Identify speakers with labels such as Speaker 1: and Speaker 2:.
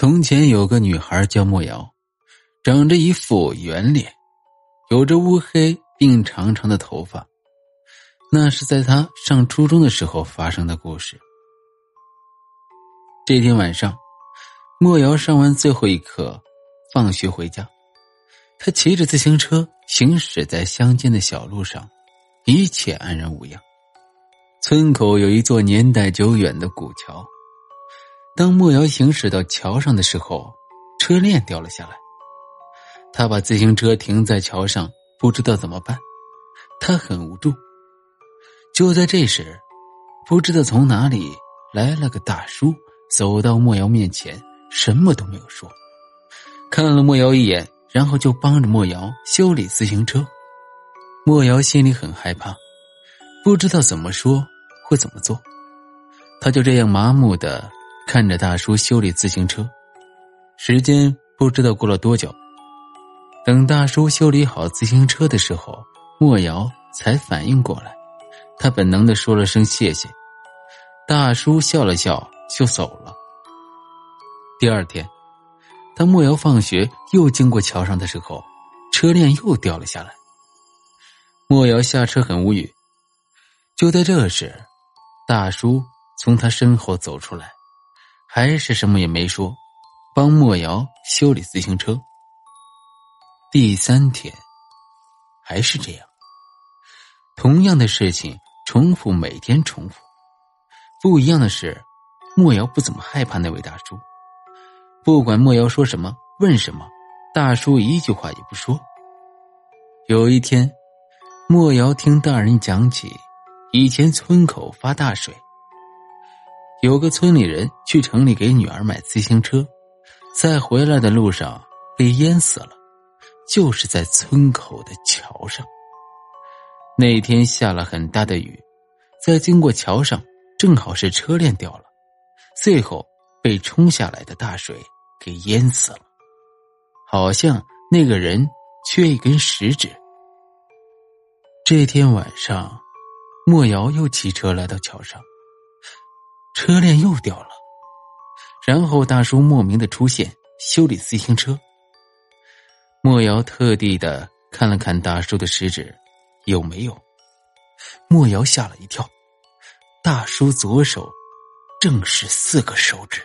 Speaker 1: 从前有个女孩叫莫瑶，长着一副圆脸，有着乌黑并长长的头发。那是在她上初中的时候发生的故事。这天晚上，莫瑶上完最后一课，放学回家，她骑着自行车行驶在乡间的小路上，一切安然无恙。村口有一座年代久远的古桥。当莫瑶行驶到桥上的时候，车链掉了下来。他把自行车停在桥上，不知道怎么办。他很无助。就在这时，不知道从哪里来了个大叔，走到莫瑶面前，什么都没有说，看了莫瑶一眼，然后就帮着莫瑶修理自行车。莫瑶心里很害怕，不知道怎么说或怎么做，他就这样麻木的。看着大叔修理自行车，时间不知道过了多久。等大叔修理好自行车的时候，莫瑶才反应过来，他本能的说了声谢谢。大叔笑了笑就走了。第二天，当莫瑶放学又经过桥上的时候，车链又掉了下来。莫瑶下车很无语。就在这时，大叔从他身后走出来。还是什么也没说，帮莫瑶修理自行车。第三天，还是这样，同样的事情重复，每天重复。不一样的是，莫瑶不怎么害怕那位大叔，不管莫瑶说什么、问什么，大叔一句话也不说。有一天，莫瑶听大人讲起，以前村口发大水。有个村里人去城里给女儿买自行车，在回来的路上被淹死了，就是在村口的桥上。那天下了很大的雨，在经过桥上，正好是车链掉了，最后被冲下来的大水给淹死了。好像那个人缺一根食指。这天晚上，莫瑶又骑车来到桥上。车链又掉了，然后大叔莫名的出现，修理自行车。莫瑶特地的看了看大叔的食指，有没有？莫瑶吓了一跳，大叔左手正是四个手指。